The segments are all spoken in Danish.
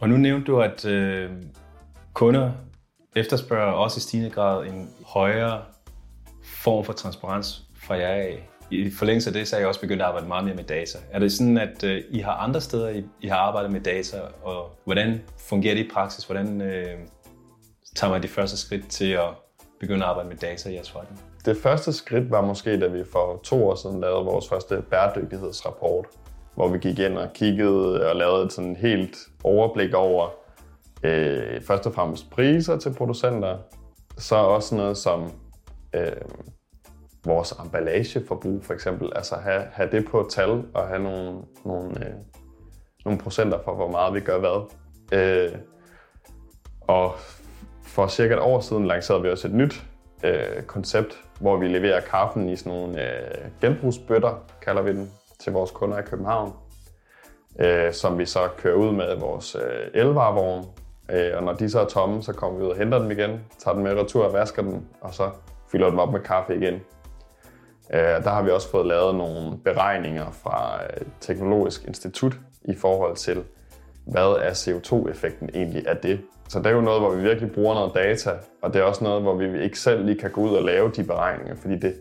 Og nu nævnte du, at øh, kunder efterspørger også i stigende grad en højere form for transparens fra jer af. I forlængelse af det, så er jeg også begyndt at arbejde meget mere med data. Er det sådan, at øh, I har andre steder, I, I har arbejdet med data, og hvordan fungerer det i praksis? Hvordan øh, tager man de første skridt til at begynde at arbejde med data i jeres forretning? Det første skridt var måske, da vi for to år siden lavede vores første bæredygtighedsrapport, hvor vi gik ind og kiggede og lavede et sådan helt overblik over øh, først og fremmest priser til producenter, så også noget som øh, vores emballageforbrug for eksempel, altså have, have det på tal og have nogle, nogle, øh, nogle procenter for, hvor meget vi gør hvad. Øh, og for cirka et år siden lancerede vi også et nyt øh, koncept, hvor vi leverer kaffen i sådan nogle øh, genbrugsbøtter, kalder vi den, til vores kunder i København, øh, som vi så kører ud med vores øh, elvarevogn. Øh, og når de så er tomme, så kommer vi ud og henter dem igen, tager dem med retur og vasker dem, og så fylder dem op med kaffe igen. Øh, der har vi også fået lavet nogle beregninger fra øh, Teknologisk Institut i forhold til, hvad er CO2-effekten egentlig af det. Så det er jo noget, hvor vi virkelig bruger noget data, og det er også noget, hvor vi ikke selv lige kan gå ud og lave de beregninger, fordi det,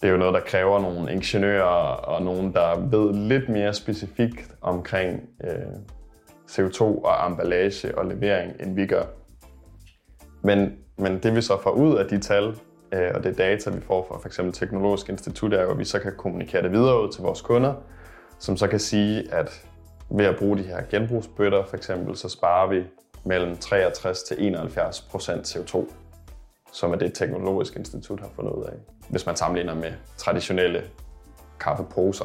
det er jo noget, der kræver nogle ingeniører og nogen, der ved lidt mere specifikt omkring øh, CO2 og emballage og levering, end vi gør. Men, men det vi så får ud af de tal, øh, og det data, vi får fra f.eks. Teknologisk Institut, er jo, at vi så kan kommunikere det videre ud til vores kunder, som så kan sige, at ved at bruge de her genbrugsbøtter for eksempel, så sparer vi mellem 63 til 71 procent CO2, som er det Teknologisk Institut har fundet ud af. Hvis man sammenligner med traditionelle kaffeposer,